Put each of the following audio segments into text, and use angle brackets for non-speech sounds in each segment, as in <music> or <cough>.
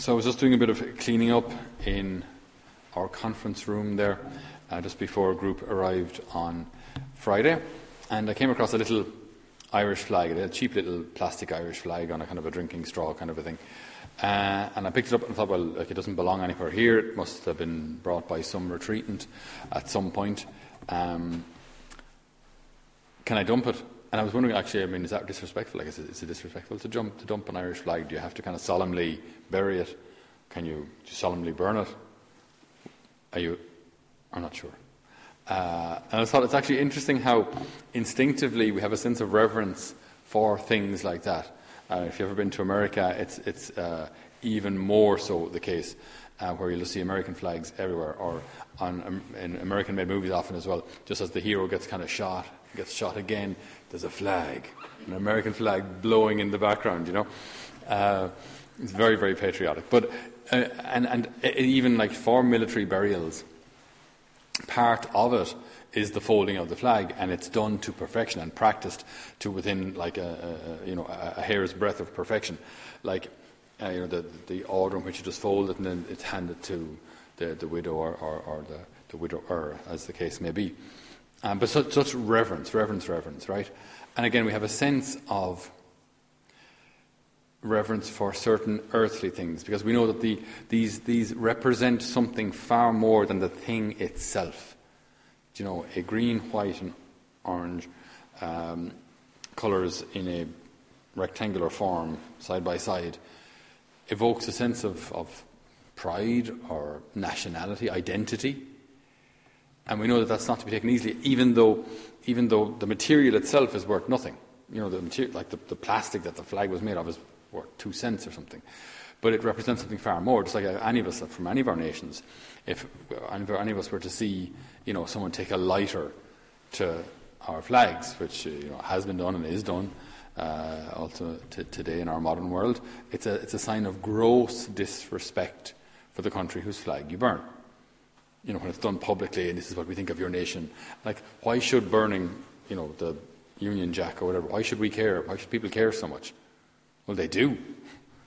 So I was just doing a bit of cleaning up in our conference room there uh, just before a group arrived on Friday, and I came across a little Irish flag, a cheap little plastic Irish flag on a kind of a drinking straw kind of a thing. Uh, and I picked it up and thought, well, like, it doesn't belong anywhere here. It must have been brought by some retreatant at some point. Um, can I dump it? And I was wondering, actually, I mean, is that disrespectful? Like, is it, is it disrespectful to, jump, to dump an Irish flag? Do you have to kind of solemnly bury it? Can you, solemnly burn it? Are you? I'm not sure. Uh, and I thought it's actually interesting how instinctively we have a sense of reverence for things like that. Uh, if you've ever been to America, it's, it's uh, even more so the case, uh, where you'll see American flags everywhere, or on, um, in American made movies often as well. Just as the hero gets kind of shot, gets shot again, there's a flag, an American flag blowing in the background, you know. Uh, it's very, very patriotic. But, uh, and, and even like for military burials, part of it is the folding of the flag, and it's done to perfection and practiced to within like a, a you know a, hair's breadth of perfection, like uh, you know the the order in which you just fold it and then it's handed to the, the widow or, or, or the, the widower, as the case may be. Um, but such, such reverence, reverence, reverence, right? And again, we have a sense of reverence for certain earthly things because we know that the, these, these represent something far more than the thing itself. You know, a green, white, and orange um, colours in a rectangular form, side by side, evokes a sense of, of pride or nationality, identity. And we know that that's not to be taken easily, even though, even though the material itself is worth nothing. You know, the material, like the, the plastic that the flag was made of is worth two cents or something. But it represents something far more, just like any of us from any of our nations. If any of us were to see, you know, someone take a lighter to our flags, which you know, has been done and is done uh, also t- today in our modern world, it's a, it's a sign of gross disrespect for the country whose flag you burn. You know, when it's done publicly and this is what we think of your nation. Like, why should burning, you know, the Union Jack or whatever, why should we care? Why should people care so much? Well, they do. <laughs>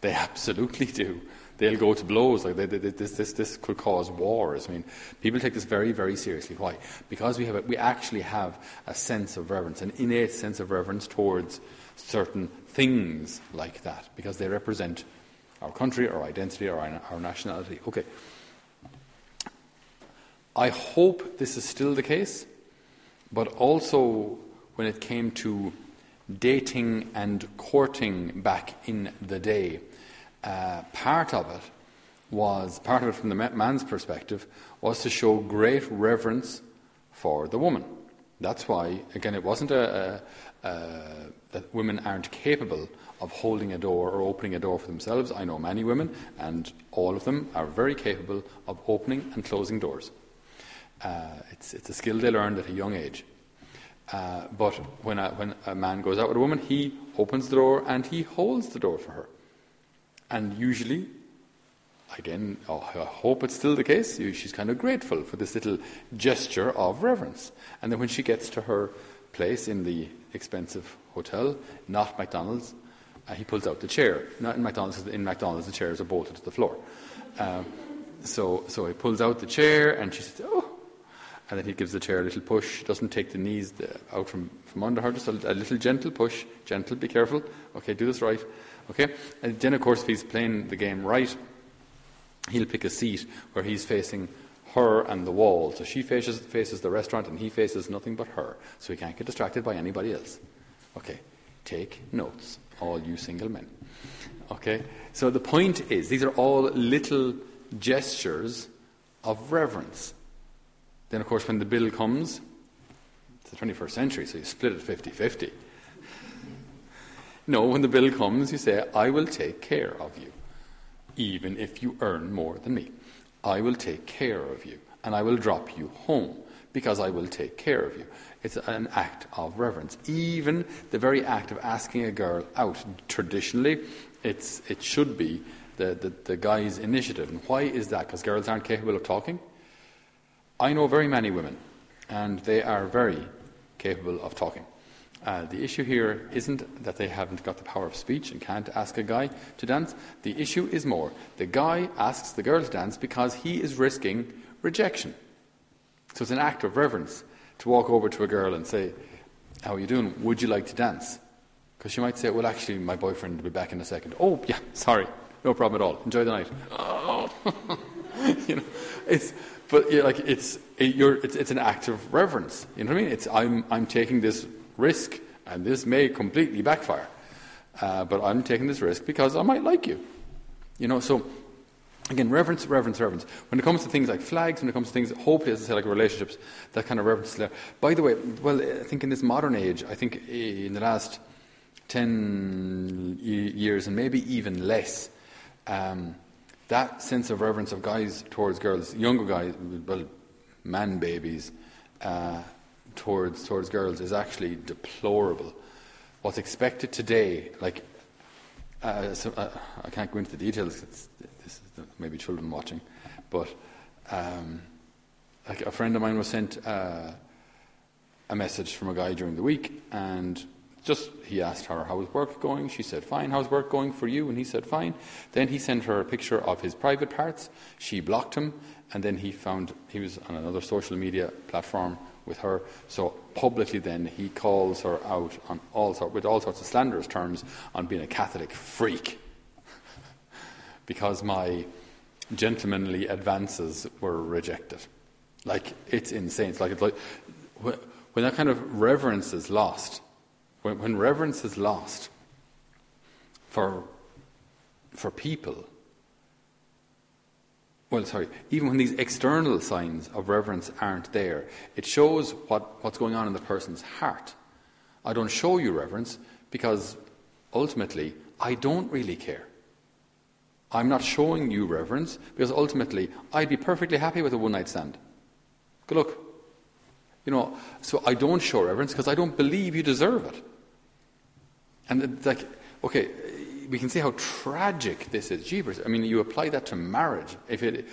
They absolutely do. They'll go to blows. Like they, they, this, this, this could cause wars. I mean, people take this very, very seriously. Why? Because we, have a, we actually have a sense of reverence, an innate sense of reverence towards certain things like that, because they represent our country, our identity, our, our nationality. Okay. I hope this is still the case, but also when it came to dating and courting back in the day, uh, part of it was, part of it from the man's perspective, was to show great reverence for the woman. That's why, again, it wasn't a, a, a, that women aren't capable of holding a door or opening a door for themselves. I know many women, and all of them are very capable of opening and closing doors. Uh, it's, it's a skill they learned at a young age. Uh, but when a, when a man goes out with a woman, he opens the door and he holds the door for her. And usually, again, oh, I hope it's still the case, she's kind of grateful for this little gesture of reverence. And then when she gets to her place in the expensive hotel, not McDonald's, uh, he pulls out the chair. Not in McDonald's, in McDonald's the chairs are bolted to the floor. Uh, so, so he pulls out the chair and she says, Oh, and then he gives the chair a little push, doesn't take the knees out from, from under her, just a, a, little gentle push. Gentle, be careful. Okay, do this right. Okay? And then, of course, if he's playing the game right, he'll pick a seat where he's facing her and the wall. So she faces, faces the restaurant and he faces nothing but her. So he can't get distracted by anybody else. Okay, take notes, all you single men. Okay? So the point is, these are all little gestures of reverence. Then, of course, when the bill comes, it's the 21st century, so you split it 50 50. No, when the bill comes, you say, I will take care of you, even if you earn more than me. I will take care of you, and I will drop you home because I will take care of you. It's an act of reverence. Even the very act of asking a girl out, traditionally, it's, it should be the, the, the guy's initiative. And why is that? Because girls aren't capable of talking? I know very many women, and they are very capable of talking. Uh, the issue here isn't that they haven't got the power of speech and can't ask a guy to dance. The issue is more the guy asks the girl to dance because he is risking rejection. So it's an act of reverence to walk over to a girl and say, How are you doing? Would you like to dance? Because she might say, Well, actually, my boyfriend will be back in a second. Oh, yeah, sorry. No problem at all. Enjoy the night. <laughs> <laughs> You know, it's, but yeah, like it's, it, it's, it's an act of reverence. You know what I mean? It's, I'm, I'm taking this risk, and this may completely backfire. Uh, but I'm taking this risk because I might like you. You know, so again, reverence, reverence, reverence. When it comes to things like flags, when it comes to things, hopefully, as I say, like relationships, that kind of reverence there. By the way, well, I think in this modern age, I think in the last 10 years, and maybe even less, um, that sense of reverence of guys towards girls, younger guys, well, man babies, uh, towards, towards girls is actually deplorable. What's expected today, like, uh, so, uh, I can't go into the details, it's, this is maybe children watching, but um, like a friend of mine was sent uh, a message from a guy during the week, and just he asked her how was work going. She said fine. How's work going for you? And he said fine. Then he sent her a picture of his private parts. She blocked him, and then he found he was on another social media platform with her. So publicly, then he calls her out on all sort, with all sorts of slanderous terms on being a Catholic freak <laughs> because my gentlemanly advances were rejected. Like it's insane. It's like, it's like when that kind of reverence is lost, when, when reverence is lost for for people well, sorry, even when these external signs of reverence aren't there, it shows what, what's going on in the person's heart. I don't show you reverence because ultimately I don't really care. I'm not showing you reverence because ultimately I'd be perfectly happy with a one night stand. Good luck. You know, so I don't show reverence because I don't believe you deserve it. And it's like, okay, we can see how tragic this is. Jeepers. I mean, you apply that to marriage. If it,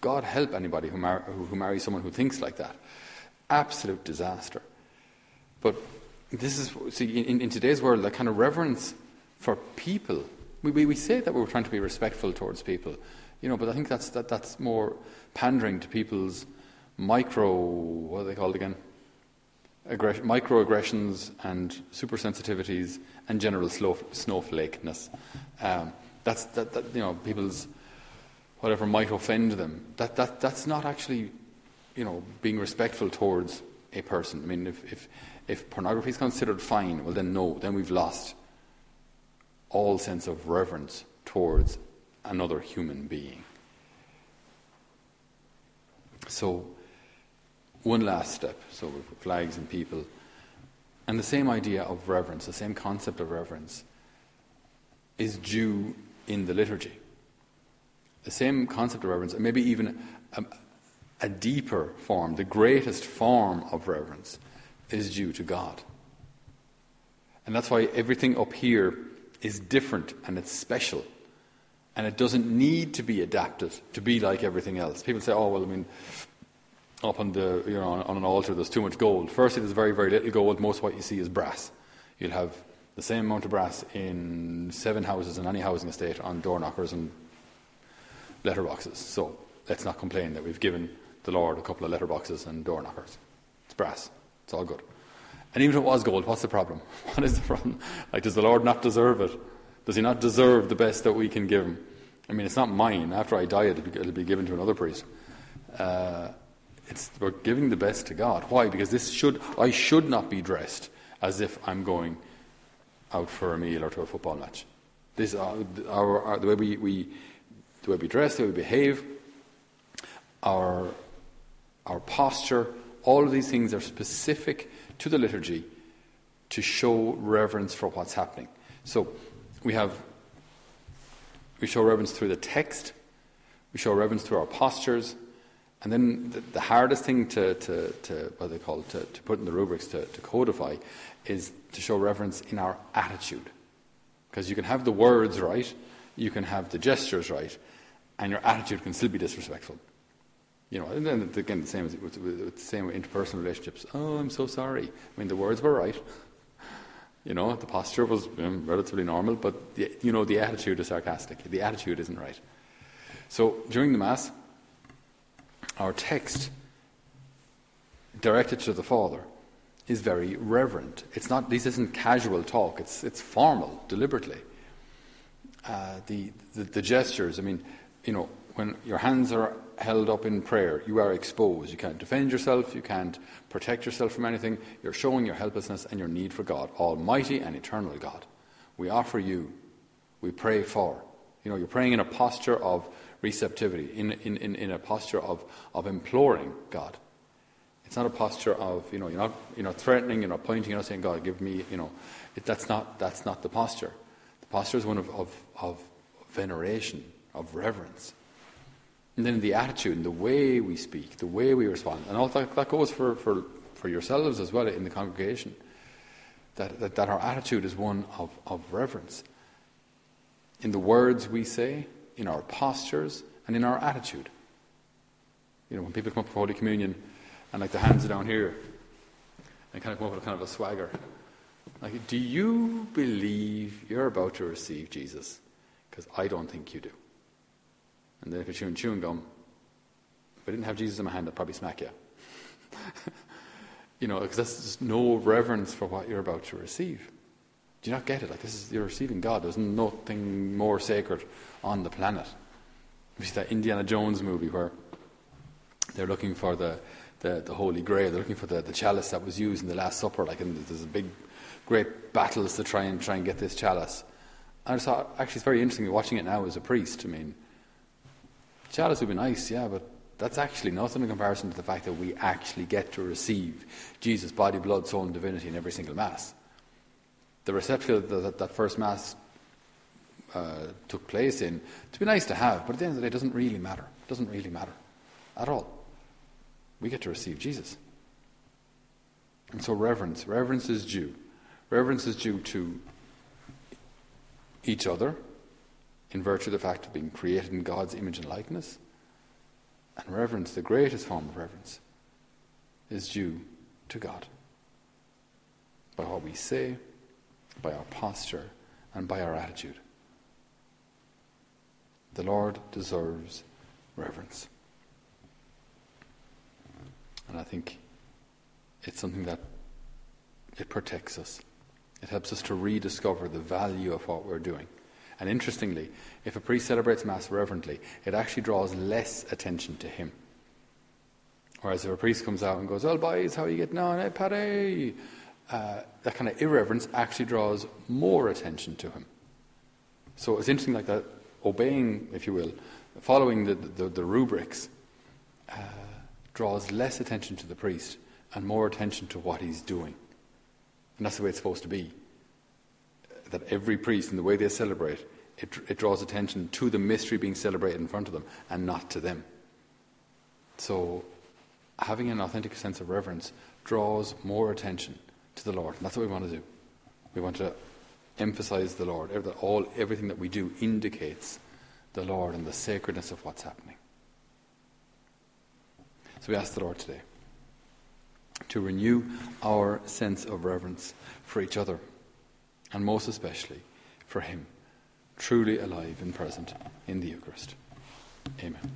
God help anybody who, mar- who marries someone who thinks like that. Absolute disaster. But this is, see, in, in today's world, that kind of reverence for people, we, we, we say that we're trying to be respectful towards people, you know, but I think that's, that, that's more pandering to people's micro, what are they called again? Aggress- microaggressions and supersensitivities and general snowflakeness. Um, that's that, that, you know people's whatever might offend them. That, that that's not actually you know being respectful towards a person. I mean, if if, if pornography is considered fine, well then no, then we've lost all sense of reverence towards another human being. So, one last step. So, flags and people. And the same idea of reverence, the same concept of reverence, is due in the liturgy. The same concept of reverence, and maybe even a, a deeper form, the greatest form of reverence, is due to God. And that's why everything up here is different and it's special. And it doesn't need to be adapted to be like everything else. People say, oh, well, I mean, up on the you know on, on, an altar there's too much gold. Firstly, there's very very little gold. Most of what you see is brass. You'll have the same amount of brass in seven houses in any housing estate on door knockers and letterboxes. So let's not complain that we've given the Lord a couple of letterboxes and door knockers. It's brass. It's all good. And even if it was gold, what's the problem? <laughs> What is the problem? Like, does the Lord not deserve it? Does he not deserve the best that we can give him? I mean, it's not mine. After I die, it'll be, it'll be given to another priest. Uh, it's about giving the best to God. Why? Because this should I should not be dressed as if I'm going out for a meal or to a football match. This uh, our, our, the way we, we the way we dress, the way we behave, our our posture, all of these things are specific to the liturgy to show reverence for what's happening. So we have we show reverence through the text, we show reverence through our postures, and then the, the hardest thing to, to, to, what they call to, to put in the rubrics to, to codify is to show reverence in our attitude. Because you can have the words right, you can have the gestures right, and your attitude can still be disrespectful. You know, and then again, the same with, with, with the same with interpersonal relationships. Oh, I'm so sorry. I mean, the words were right, You know, the posture was relatively normal, but the, you know, the attitude is sarcastic. The attitude isn't right. So during the Mass, our text directed to the Father is very reverent. It's not, this isn't casual talk, it's, it's formal, deliberately. Uh, the, the, the gestures, I mean, you know, when your hands are held up in prayer, you are exposed. You can't defend yourself, you can't protect yourself from anything. You're showing your helplessness and your need for God, Almighty and eternal God. We offer you, we pray for. You know, you're praying in a posture of receptivity, in, in, in, in a posture of, of imploring God. It's not a posture of, you know, you're not, you're not threatening, you're not pointing, you're not saying, God, give me, you know, it, that's, not, that's not the posture. The posture is one of, of, of veneration, of reverence. And then the attitude and the way we speak, the way we respond, and all that, that goes for, for, for yourselves as well in the congregation, that, that, that our attitude is one of, of reverence. In the words we say, in our postures, and in our attitude. You know, when people come up for Holy Communion and like the hands are down here, and kind of come up with a kind of a swagger. Like, do you believe you're about to receive Jesus? Because I don't think you do. And then if you're chewing chewing gum, if I didn't have Jesus in my hand, I'd probably smack you. <laughs> you know, because that's just no reverence for what you're about to receive. Do you not get it? Like this is you're receiving God. There's nothing more sacred on the planet. See that Indiana Jones movie where they're looking for the, the, the Holy Grail. They're looking for the, the chalice that was used in the Last Supper. Like, and there's a big, great battles to try and try and get this chalice. And I just thought, actually, it's very interesting watching it now as a priest. I mean, chalice would be nice, yeah, but that's actually nothing in comparison to the fact that we actually get to receive Jesus' body, blood, soul, and divinity in every single Mass. The receptacle that, that, first Mass uh, took place in, to be nice to have, but at the end of the day, it doesn't really matter. It doesn't really matter at all. We get to receive Jesus. And so, reverence. Reverence is due. Reverence is due to each other in virtue of the fact of being created in God's image and likeness. And reverence, the greatest form of reverence, is due to God. By what we say, by our posture, and by our attitude. The Lord deserves reverence. And I think it's something that it protects us. It helps us to rediscover the value of what we're doing. And interestingly, if a priest celebrates Mass reverently, it actually draws less attention to him. Whereas if a priest comes out and goes, Well, boys, how are you getting on? Hey, Paddy! Uh, that kind of irreverence actually draws more attention to him. So it's interesting, like that, obeying, if you will, following the, the, the rubrics, uh, draws less attention to the priest and more attention to what he's doing. And that's the way it's supposed to be that every priest, in the way they celebrate, it, it draws attention to the mystery being celebrated in front of them and not to them. So, having an authentic sense of reverence draws more attention to the Lord. And that's what we want to do. We want to emphasize the Lord. All, everything that we do indicates the Lord and the sacredness of what's happening. So we ask the Lord today to renew our sense of reverence for each other and most especially for Him, truly alive and present in the Eucharist. Amen.